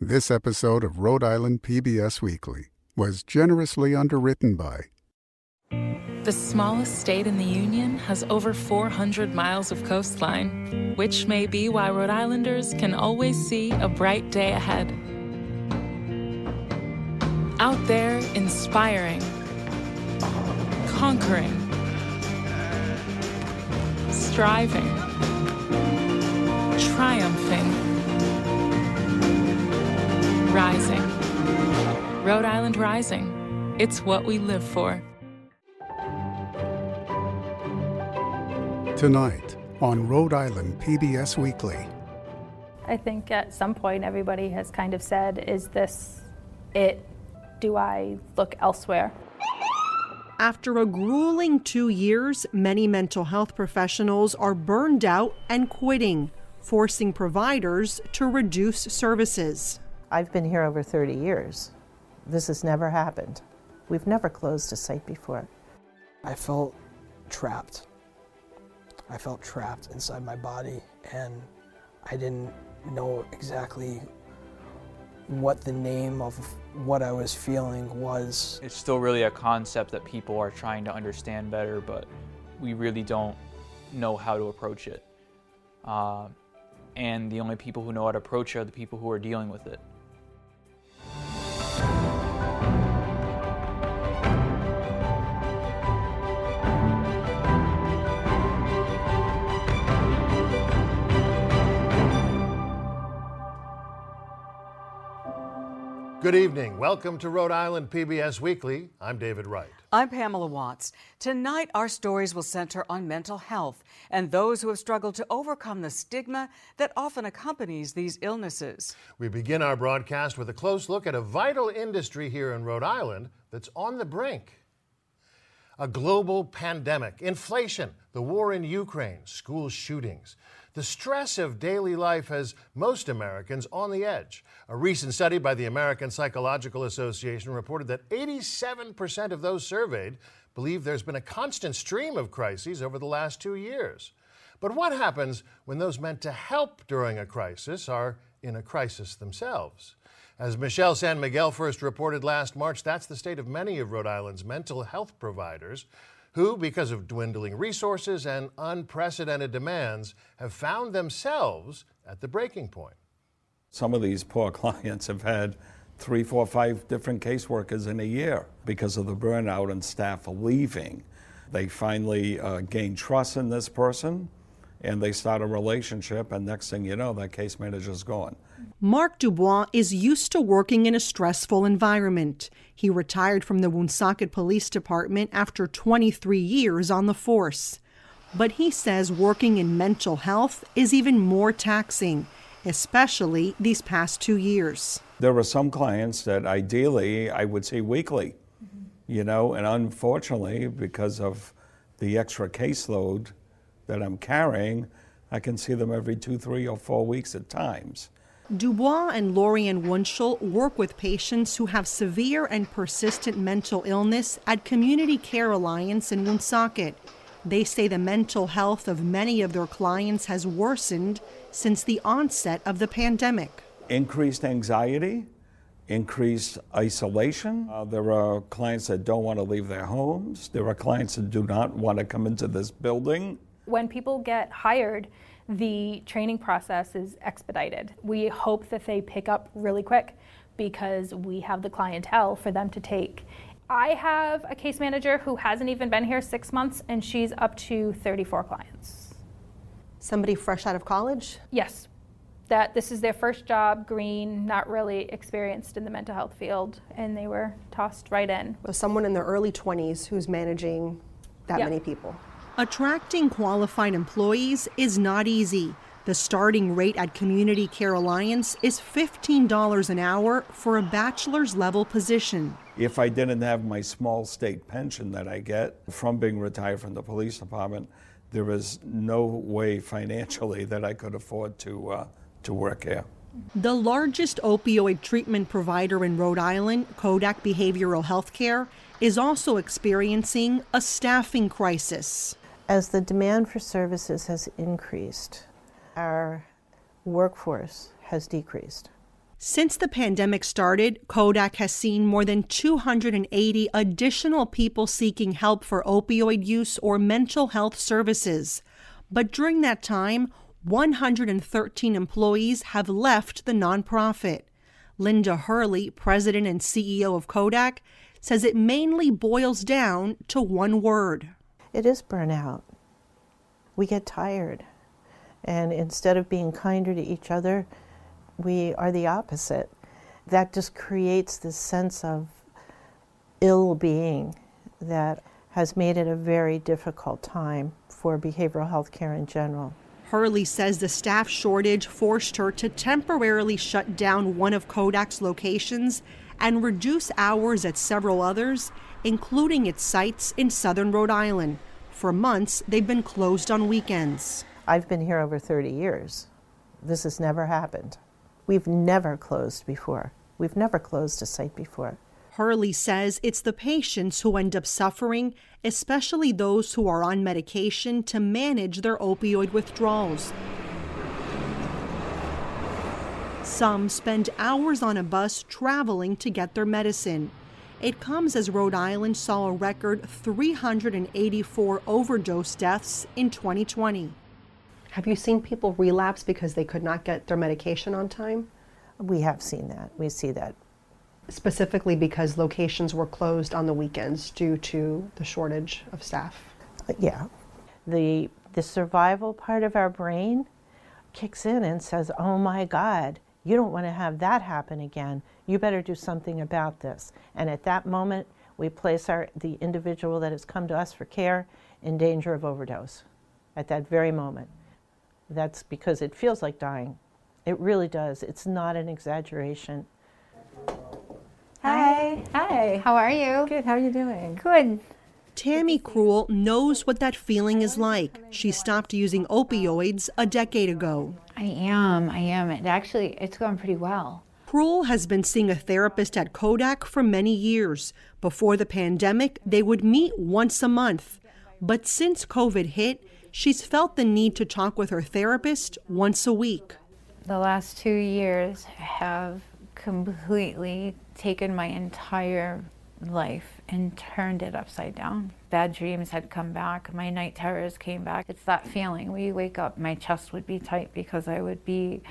This episode of Rhode Island PBS Weekly was generously underwritten by The smallest state in the Union has over 400 miles of coastline, which may be why Rhode Islanders can always see a bright day ahead. Out there, inspiring, conquering, striving, triumphing, rising. Rhode Island Rising. It's what we live for. Tonight on Rhode Island PBS Weekly. I think at some point everybody has kind of said, is this it? Do I look elsewhere? After a grueling two years, many mental health professionals are burned out and quitting, forcing providers to reduce services. I've been here over 30 years. This has never happened. We've never closed a site before. I felt trapped. I felt trapped inside my body, and I didn't know exactly what the name of what I was feeling was. It's still really a concept that people are trying to understand better, but we really don't know how to approach it. Uh, and the only people who know how to approach it are the people who are dealing with it. Good evening. Welcome to Rhode Island PBS Weekly. I'm David Wright. I'm Pamela Watts. Tonight, our stories will center on mental health and those who have struggled to overcome the stigma that often accompanies these illnesses. We begin our broadcast with a close look at a vital industry here in Rhode Island that's on the brink. A global pandemic, inflation, the war in Ukraine, school shootings. The stress of daily life has most Americans on the edge. A recent study by the American Psychological Association reported that 87% of those surveyed believe there's been a constant stream of crises over the last two years. But what happens when those meant to help during a crisis are in a crisis themselves? As Michelle San Miguel first reported last March, that's the state of many of Rhode Island's mental health providers who, because of dwindling resources and unprecedented demands, have found themselves at the breaking point. Some of these poor clients have had three, four, five different caseworkers in a year because of the burnout and staff leaving. They finally uh, gain trust in this person and they start a relationship, and next thing you know, that case manager's gone. Mark Dubois is used to working in a stressful environment. He retired from the Woonsocket Police Department after 23 years on the force. But he says working in mental health is even more taxing, especially these past two years. There were some clients that ideally I would see weekly, you know, and unfortunately, because of the extra caseload that I'm carrying, I can see them every two, three, or four weeks at times. Dubois and Lorian Wunschel work with patients who have severe and persistent mental illness at Community Care Alliance in Woonsocket. They say the mental health of many of their clients has worsened since the onset of the pandemic. Increased anxiety, increased isolation. Uh, there are clients that don't want to leave their homes. There are clients that do not want to come into this building. When people get hired, the training process is expedited. We hope that they pick up really quick because we have the clientele for them to take. I have a case manager who hasn't even been here six months and she's up to 34 clients. Somebody fresh out of college? Yes. That this is their first job, green, not really experienced in the mental health field, and they were tossed right in. So someone in their early 20s who's managing that many people. Attracting qualified employees is not easy. The starting rate at Community Care Alliance is $15 an hour for a bachelor's level position. If I didn't have my small state pension that I get from being retired from the police department, there is no way financially that I could afford to, uh, to work here. The largest opioid treatment provider in Rhode Island, CODAC Behavioral Health Care, is also experiencing a staffing crisis. As the demand for services has increased, our workforce has decreased. Since the pandemic started, CODAC has seen more than 280 additional people seeking help for opioid use or mental health services. But during that time, 113 employees have left the nonprofit. Linda Hurley, president and CEO of CODAC, says it mainly boils down to one word. It is burnout. We get tired. And instead of being kinder to each other, we are the opposite. That just creates this sense of ill being that has made it a very difficult time for behavioral health care in general. Hurley says the staff shortage forced her to temporarily shut down one of CODAC's locations and reduce hours at several others, including its sites in southern Rhode Island. For months, they've been closed on weekends. I've been here over 30 years. This has never happened. We've never closed before. We've never closed a site before. Hurley says it's the patients who end up suffering, especially those who are on medication to manage their opioid withdrawals. Some spend hours on a bus traveling to get their medicine. It comes as Rhode Island saw a record 384 overdose deaths in 2020. Have you seen people relapse because they could not get their medication on time? We have seen that. We see that. Specifically because locations were closed on the weekends due to the shortage of staff. Uh, yeah. The, the survival part of our brain kicks in and says, oh my God, you don't want to have that happen again. You better do something about this. And at that moment, we place our, the individual that has come to us for care in danger of overdose at that very moment. That's because it feels like dying. It really does. It's not an exaggeration. Hi. Hi. How are you? Good. How are you doing? Good. Tammy Cruel knows what that feeling is like. She stopped using opioids a decade ago. I am. I am. It actually it's going pretty well. Cruel has been seeing a therapist at CODAC for many years. Before the pandemic, they would meet once a month. But since COVID hit, she's felt the need to talk with her therapist once a week. The last two years have completely taken my entire life and turned it upside down. Bad dreams had come back, my night terrors came back. It's that feeling We wake up, my chest would be tight because I would be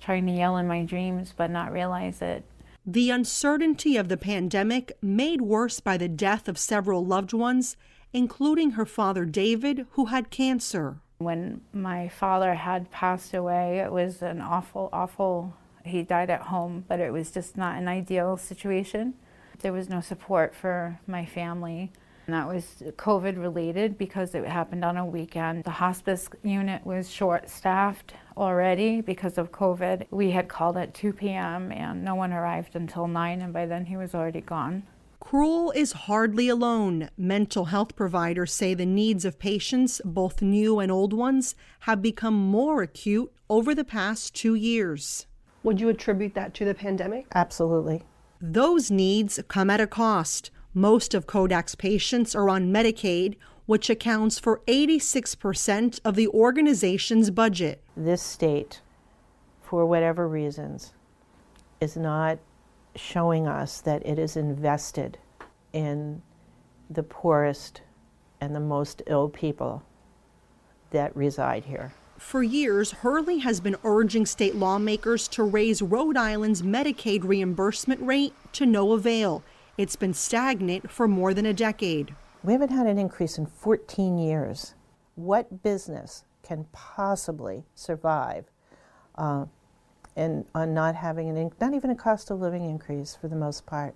trying to yell in my dreams but not realize it. The uncertainty of the pandemic, made worse by the death of several loved ones, including her father David, who had cancer. When my father had passed away, it was an awful, awful, he died at home, but it was just not an ideal situation. There was no support for my family. And that was COVID related because it happened on a weekend. The hospice unit was short staffed already because of COVID. We had called at 2 p.m. and no one arrived until 9, and by then he was already gone. Cruel is hardly alone. Mental health providers say the needs of patients, both new and old ones, have become more acute over the past two years. Would you attribute that to the pandemic? Absolutely. Those needs come at a cost. Most of CODAC's patients are on Medicaid, which accounts for 86% of the organization's budget. This state, for whatever reasons, is not showing us that it is invested in the poorest and the most ill people that reside here. For years, Hurley has been urging state lawmakers to raise Rhode Island's Medicaid reimbursement rate to no avail. It's been stagnant for more than a decade. We haven't had an increase in 14 years. What business can possibly survive uh, and on not having an, not even a cost of living increase for the most part?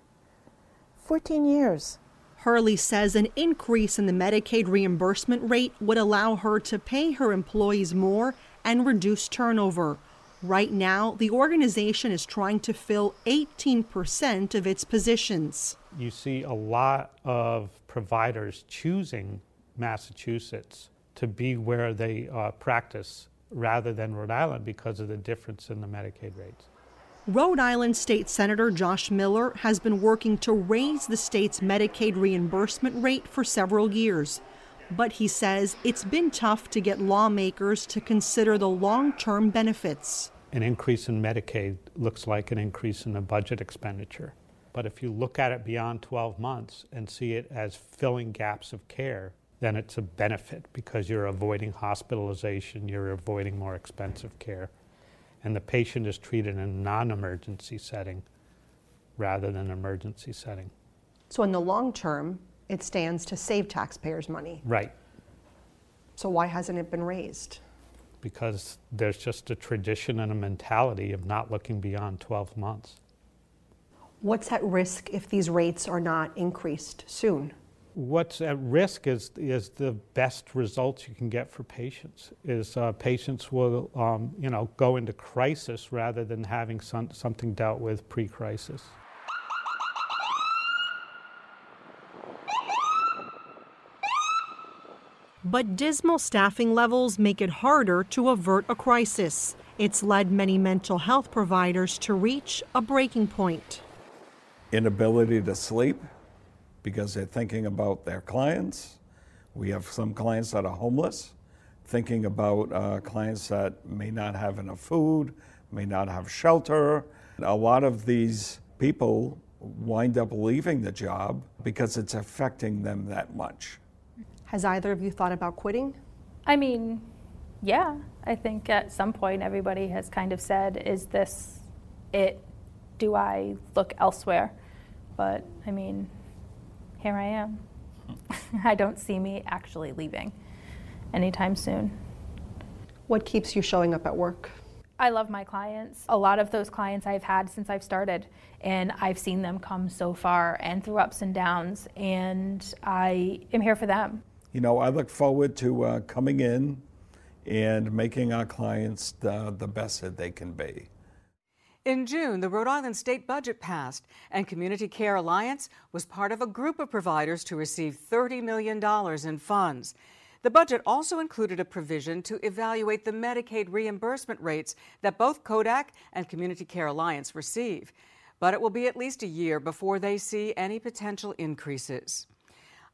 14 years. Hurley says an increase in the Medicaid reimbursement rate would allow her to pay her employees more and reduce turnover. Right now, the organization is trying to fill 18% of its positions. You see a lot of providers choosing Massachusetts to be where they uh, practice rather than Rhode Island because of the difference in the Medicaid rates. Rhode Island State Senator Josh Miller has been working to raise the state's Medicaid reimbursement rate for several years. But he says it's been tough to get lawmakers to consider the long term benefits. an increase in Medicaid looks like an increase in the budget expenditure. But if you look at it beyond 12 months and see it as filling gaps of care, then it's a benefit because you're avoiding hospitalization, you're avoiding more expensive care, and the patient is treated in a non emergency setting rather than an emergency setting. So, in the long term, it stands to save taxpayers money. Right. So, why hasn't it been raised? Because there's just a tradition and a mentality of not looking beyond 12 months. What's at risk if these rates are not increased soon? What's at risk is, is the best results you can get for patients. Is uh, patients will um, you know go into crisis rather than having some, something dealt with pre-crisis. But dismal staffing levels make it harder to avert a crisis. It's led many mental health providers to reach a breaking point. Inability to sleep because they're thinking about their clients. We have some clients that are homeless, thinking about uh, clients that may not have enough food, may not have shelter. A lot of these people wind up leaving the job because it's affecting them that much. Has either of you thought about quitting? I mean, yeah. I think at some point everybody has kind of said, is this it? Do I look elsewhere? But I mean, here I am. I don't see me actually leaving anytime soon. What keeps you showing up at work? I love my clients. A lot of those clients I've had since I've started, and I've seen them come so far and through ups and downs, and I am here for them. You know, I look forward to uh, coming in and making our clients the, the best that they can be. In June, the Rhode Island state budget passed, and Community Care Alliance was part of a group of providers to receive $30 million in funds. The budget also included a provision to evaluate the Medicaid reimbursement rates that both CODAC and Community Care Alliance receive. But it will be at least a year before they see any potential increases.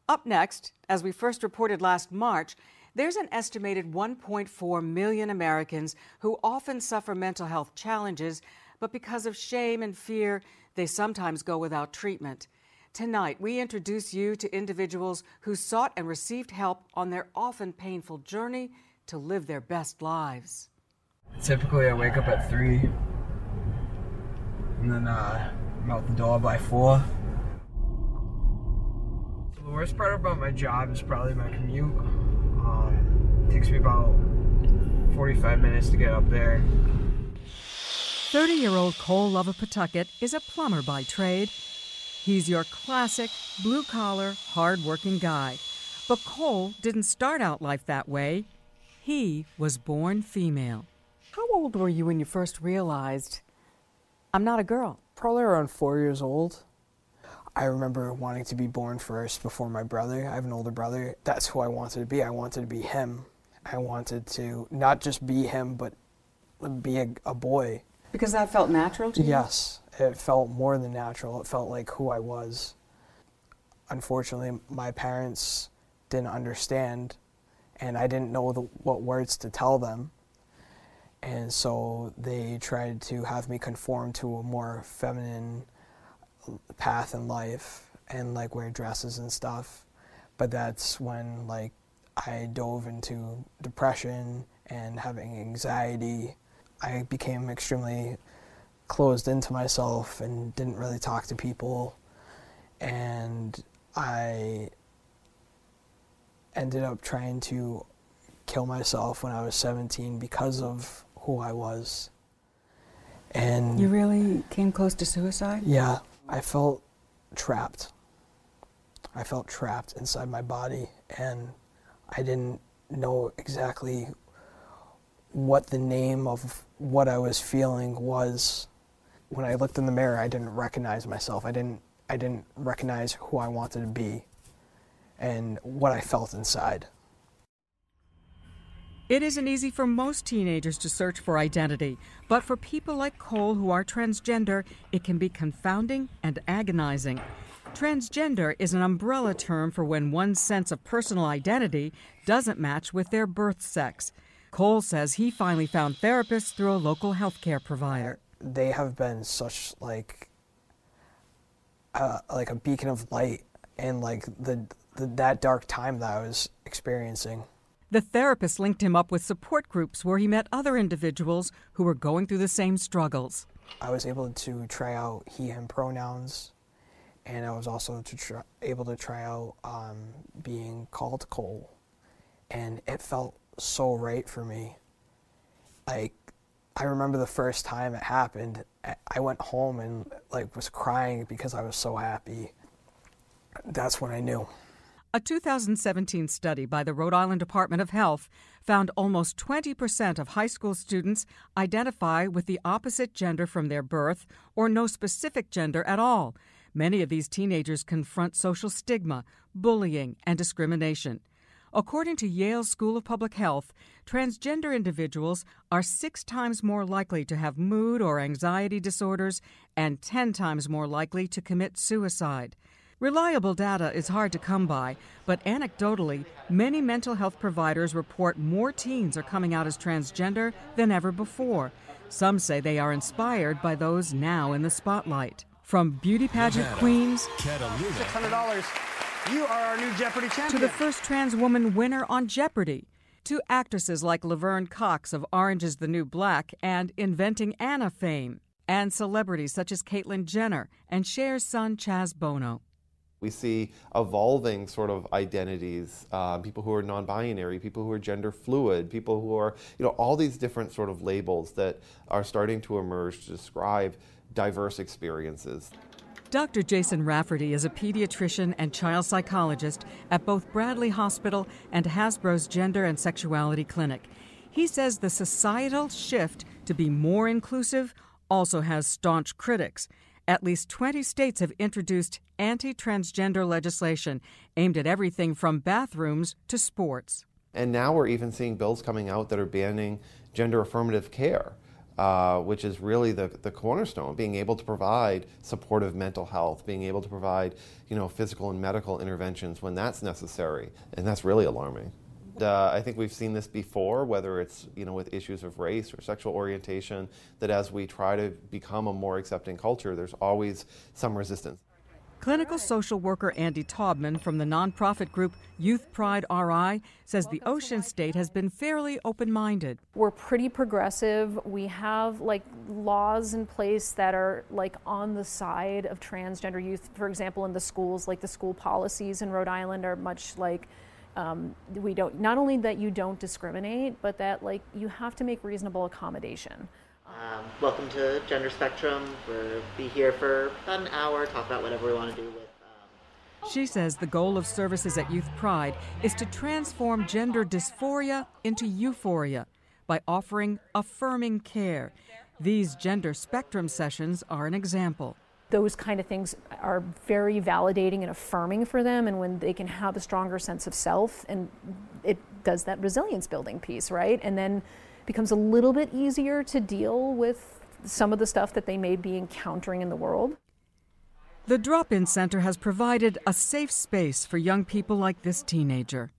Up next, as we first reported last March, there's an estimated 1.4 million Americans who often suffer mental health challenges, but because of shame and fear, they sometimes go without treatment. Tonight, we introduce you to individuals who sought and received help on their often painful journey to live their best lives. Typically, I wake up at 3, and then uh, I'm out the door by 4. The worst part about my job is probably my commute. Um, it takes me about 45 minutes to get up there. 30 year old Cole Love of Pawtucket is a plumber by trade. He's your classic, blue collar, hard working guy. But Cole didn't start out life that way. He was born female. How old were you when you first realized, I'm not a girl? Probably around four years old. I remember wanting to be born first before my brother. I have an older brother. That's who I wanted to be. I wanted to be him. I wanted to not just be him, but be a, a boy. Because that felt natural to you? Yes, it felt more than natural. It felt like who I was. Unfortunately, my parents didn't understand, and I didn't know the, what words to tell them. And so they tried to have me conform to a more feminine path in life and like wear dresses and stuff. But that's when like I dove into depression and having anxiety. I became extremely closed into myself and didn't really talk to people. And I ended up trying to kill myself when I was 17 because of who I was. And you really came close to suicide? Yeah, I felt trapped. I felt trapped inside my body, and I didn't know exactly what the name of what I was feeling was. When I looked in the mirror, I didn't recognize myself. I didn't. I didn't recognize who I wanted to be, and what I felt inside. It isn't easy for most teenagers to search for identity, but for people like Cole who are transgender, it can be confounding and agonizing. Transgender is an umbrella term for when one's sense of personal identity doesn't match with their birth sex. Cole says he finally found therapists through a local healthcare provider. They have been such like uh, like a beacon of light in like the, the that dark time that I was experiencing. The therapist linked him up with support groups where he met other individuals who were going through the same struggles. I was able to try out he, him pronouns, and I was also to try, able to try out um, being called Cole, and it felt so right for me. Like, I remember the first time it happened, I went home and like was crying because I was so happy. That's when I knew. A 2017 study by the Rhode Island Department of Health found almost 20% of high school students identify with the opposite gender from their birth or no specific gender at all. Many of these teenagers confront social stigma, bullying, and discrimination. According to Yale School of Public Health, transgender individuals are six times more likely to have mood or anxiety disorders and 10 times more likely to commit suicide. Reliable data is hard to come by, but anecdotally, many mental health providers report more teens are coming out as transgender than ever before. Some say they are inspired by those now in the spotlight. From beauty pageant Nevada, queens Kataluna, You are our new Jeopardy champion. to the first trans woman winner on Jeopardy, to actresses like Laverne Cox of Orange is the New Black and Inventing Anna fame, and celebrities such as Caitlyn Jenner and Cher's son Chaz Bono. We see evolving sort of identities, uh, people who are non-binary, people who are gender fluid, people who are, you know, all these different sort of labels that are starting to emerge to describe diverse experiences. Dr. Jason Rafferty is a pediatrician and child psychologist at both Bradley Hospital and Hasbro's Gender and Sexuality Clinic. He says the societal shift to be more inclusive also has staunch critics. At least 20 states have introduced anti transgender legislation aimed at everything from bathrooms to sports. And now we're even seeing bills coming out that are banning gender affirmative care, uh, which is really the, the cornerstone, being able to provide supportive mental health, being able to provide, you know, physical and medical interventions when that's necessary. And that's really alarming. Uh, I think we've seen this before, whether it's you know with issues of race or sexual orientation, that as we try to become a more accepting culture, there's always some resistance. Clinical social worker Andy Taubman from the nonprofit group Youth Pride RI says the Ocean State has been fairly open minded. We're pretty progressive. We have like laws in place that are like on the side of transgender youth. For example, in the schools, like the school policies in Rhode Island are much like um, we don't not only that you don't discriminate, but that like you have to make reasonable accommodation. Um, welcome to Gender Spectrum. We'll be here for about an hour, talk about whatever we want to do with. She says the goal of services at Youth Pride is to transform gender dysphoria into euphoria by offering affirming care. These gender spectrum sessions are an example. Those kind of things are very validating and affirming for them, and when they can have a stronger sense of self, and it does that resilience building piece, right? And then becomes a little bit easier to deal with some of the stuff that they may be encountering in the world. The Drop In Center has provided a safe space for young people like this teenager.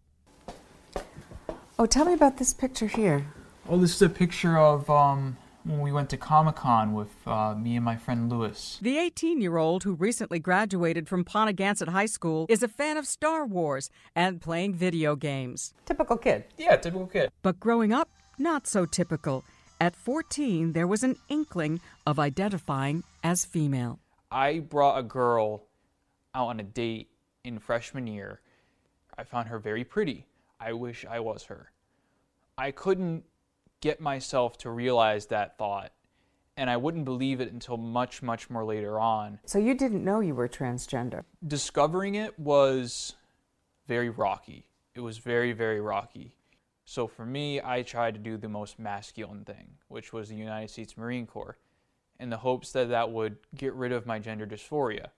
Oh, tell me about this picture here. Oh, this is a picture of um, when we went to Comic Con with uh, me and my friend Lewis. The 18 year old who recently graduated from Ponaganset High School is a fan of Star Wars and playing video games. Typical kid. Yeah, typical kid. But growing up, not so typical. At 14, there was an inkling of identifying as female. I brought a girl out on a date in freshman year. I found her very pretty. I wish I was her. I couldn't get myself to realize that thought, and I wouldn't believe it until much, much more later on. So you didn't know you were transgender? Discovering it was very rocky. It was very, very rocky. So for me, I tried to do the most masculine thing, which was the United States Marine Corps, in the hopes that that would get rid of my gender dysphoria.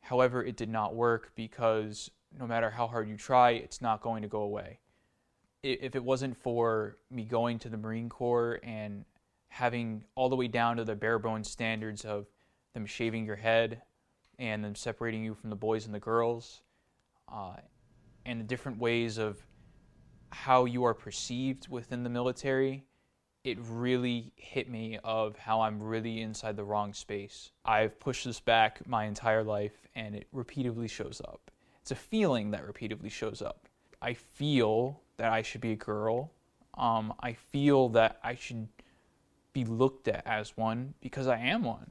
However, it did not work because no matter how hard you try, it's not going to go away. If it wasn't for me going to the Marine Corps and having all the way down to the bare bones standards of them shaving your head and them separating you from the boys and the girls, uh, and the different ways of how you are perceived within the military, it really hit me of how I'm really inside the wrong space. I've pushed this back my entire life and it repeatedly shows up. It's a feeling that repeatedly shows up. I feel that I should be a girl. Um, I feel that I should be looked at as one because I am one.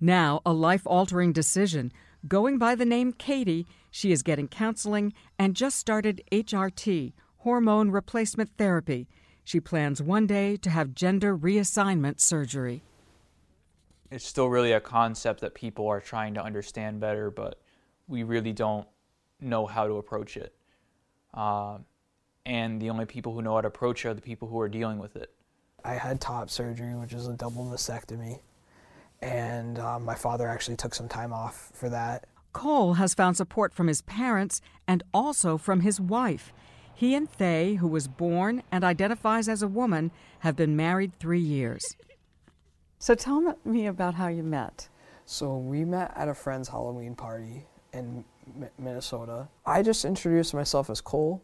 Now, a life altering decision. Going by the name Katie, she is getting counseling and just started HRT, hormone replacement therapy. She plans one day to have gender reassignment surgery. It's still really a concept that people are trying to understand better, but we really don't know how to approach it. Uh, and the only people who know how to approach it are the people who are dealing with it. I had top surgery, which is a double mastectomy, and um, my father actually took some time off for that. Cole has found support from his parents and also from his wife. He and Faye, who was born and identifies as a woman, have been married three years. So tell me about how you met. So we met at a friend's Halloween party in M- Minnesota. I just introduced myself as Cole.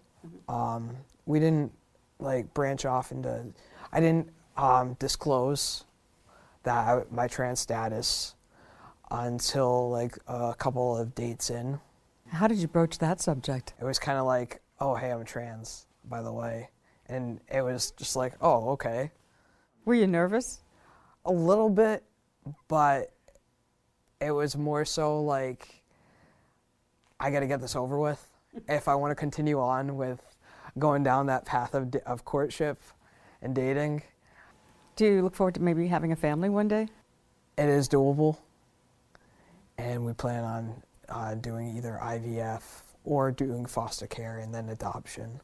Um, we didn't like branch off into. I didn't um, disclose that I, my trans status until like a couple of dates in. How did you broach that subject? It was kind of like, oh, hey, I'm trans, by the way. And it was just like, oh, okay. Were you nervous? A little bit, but it was more so like, I got to get this over with if I want to continue on with going down that path of, of courtship and dating. Do you look forward to maybe having a family one day? It is doable, and we plan on uh, doing either IVF or doing foster care and then adoption.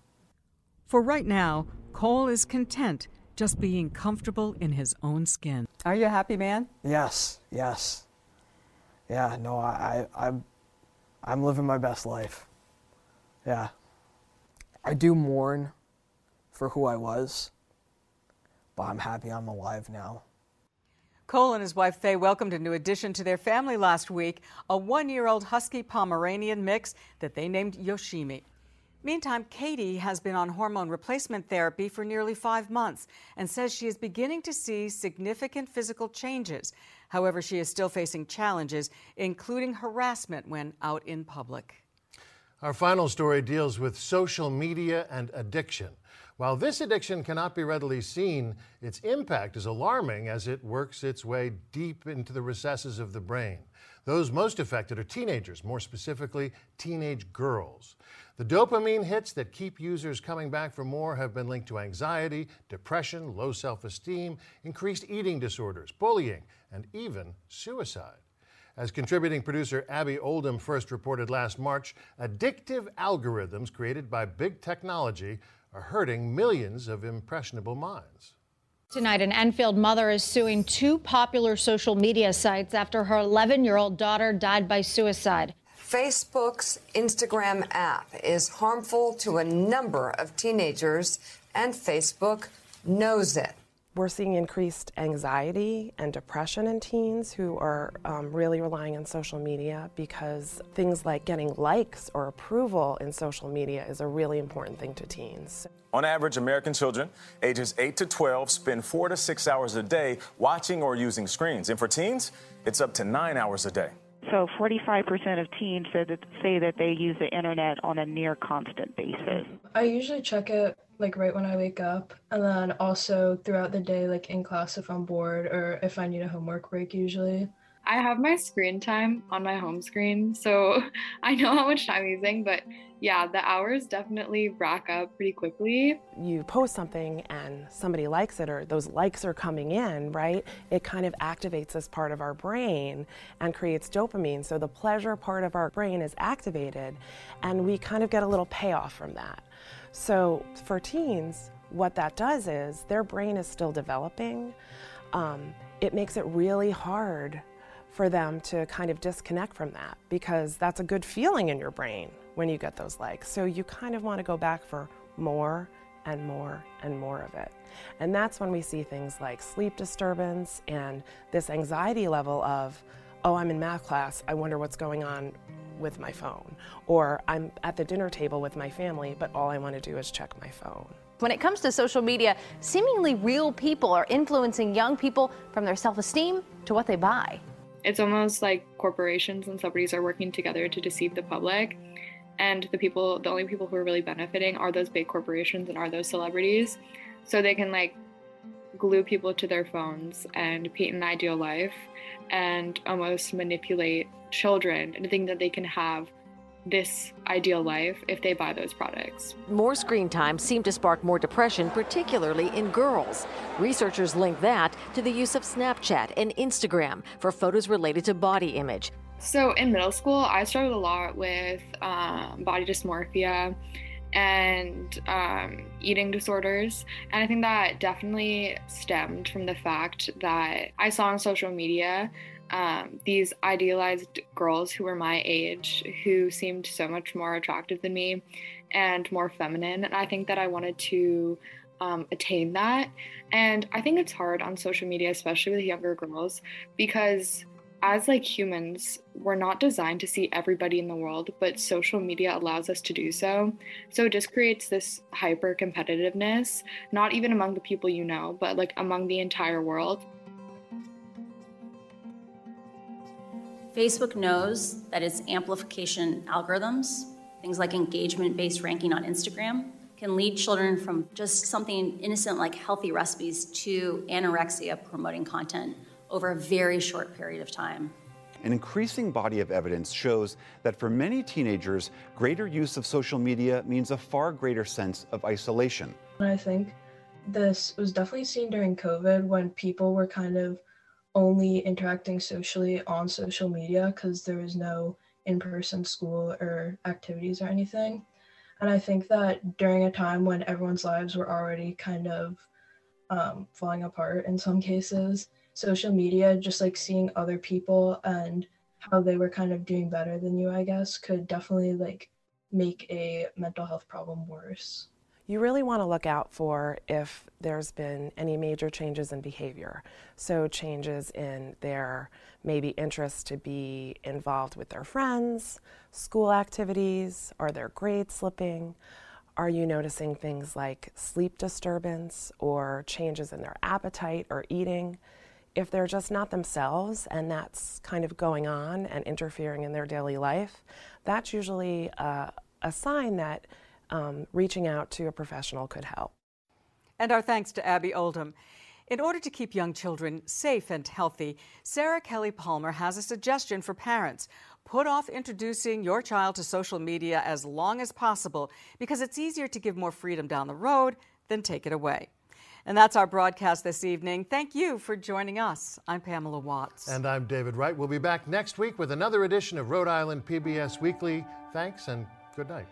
For right now, Cole is content just being comfortable in his own skin. Are you a happy man? Yes, yes. Yeah, no, I, I, I'm, I'm living my best life. Yeah. I do mourn for who I was, but I'm happy I'm alive now. Cole and his wife Faye welcomed a new addition to their family last week a one year old Husky Pomeranian mix that they named Yoshimi. Meantime, Katie has been on hormone replacement therapy for nearly five months and says she is beginning to see significant physical changes. However, she is still facing challenges, including harassment when out in public. Our final story deals with social media and addiction. While this addiction cannot be readily seen, its impact is alarming as it works its way deep into the recesses of the brain. Those most affected are teenagers, more specifically, teenage girls. The dopamine hits that keep users coming back for more have been linked to anxiety, depression, low self esteem, increased eating disorders, bullying, and even suicide. As contributing producer Abby Oldham first reported last March, addictive algorithms created by big technology are hurting millions of impressionable minds. Tonight, an Enfield mother is suing two popular social media sites after her 11 year old daughter died by suicide. Facebook's Instagram app is harmful to a number of teenagers, and Facebook knows it. We're seeing increased anxiety and depression in teens who are um, really relying on social media because things like getting likes or approval in social media is a really important thing to teens. On average, American children ages 8 to 12 spend 4 to 6 hours a day watching or using screens. And for teens, it's up to 9 hours a day. So 45% of teens say that, say that they use the internet on a near constant basis. I usually check it like right when I wake up and then also throughout the day like in class if I'm bored or if I need a homework break usually. I have my screen time on my home screen, so I know how much time I'm using, but yeah, the hours definitely rack up pretty quickly. You post something and somebody likes it, or those likes are coming in, right? It kind of activates this part of our brain and creates dopamine. So the pleasure part of our brain is activated, and we kind of get a little payoff from that. So for teens, what that does is their brain is still developing. Um, it makes it really hard for them to kind of disconnect from that because that's a good feeling in your brain when you get those likes. So you kind of want to go back for more and more and more of it. And that's when we see things like sleep disturbance and this anxiety level of, oh, I'm in math class, I wonder what's going on with my phone. Or I'm at the dinner table with my family, but all I want to do is check my phone. When it comes to social media, seemingly real people are influencing young people from their self esteem to what they buy. It's almost like corporations and celebrities are working together to deceive the public. And the people, the only people who are really benefiting are those big corporations and are those celebrities. So they can like glue people to their phones and paint an ideal life and almost manipulate children and think that they can have this ideal life if they buy those products. More screen time seemed to spark more depression, particularly in girls. Researchers link that to the use of Snapchat and Instagram for photos related to body image. So in middle school, I struggled a lot with um, body dysmorphia and um, eating disorders. And I think that definitely stemmed from the fact that I saw on social media um, these idealized girls who were my age who seemed so much more attractive than me and more feminine. And I think that I wanted to um, attain that. And I think it's hard on social media, especially with younger girls, because as like humans, we're not designed to see everybody in the world, but social media allows us to do so. So it just creates this hyper competitiveness, not even among the people you know, but like among the entire world. Facebook knows that its amplification algorithms, things like engagement based ranking on Instagram, can lead children from just something innocent like healthy recipes to anorexia promoting content over a very short period of time. An increasing body of evidence shows that for many teenagers, greater use of social media means a far greater sense of isolation. I think this was definitely seen during COVID when people were kind of only interacting socially on social media because there was no in person school or activities or anything. And I think that during a time when everyone's lives were already kind of um, falling apart in some cases, social media, just like seeing other people and how they were kind of doing better than you, I guess, could definitely like make a mental health problem worse you really want to look out for if there's been any major changes in behavior. So, changes in their maybe interest to be involved with their friends, school activities, are their grades slipping? Are you noticing things like sleep disturbance or changes in their appetite or eating? If they're just not themselves and that's kind of going on and interfering in their daily life, that's usually a, a sign that um, reaching out to a professional could help. And our thanks to Abby Oldham. In order to keep young children safe and healthy, Sarah Kelly Palmer has a suggestion for parents. Put off introducing your child to social media as long as possible because it's easier to give more freedom down the road than take it away. And that's our broadcast this evening. Thank you for joining us. I'm Pamela Watts. And I'm David Wright. We'll be back next week with another edition of Rhode Island PBS Weekly. Thanks and good night.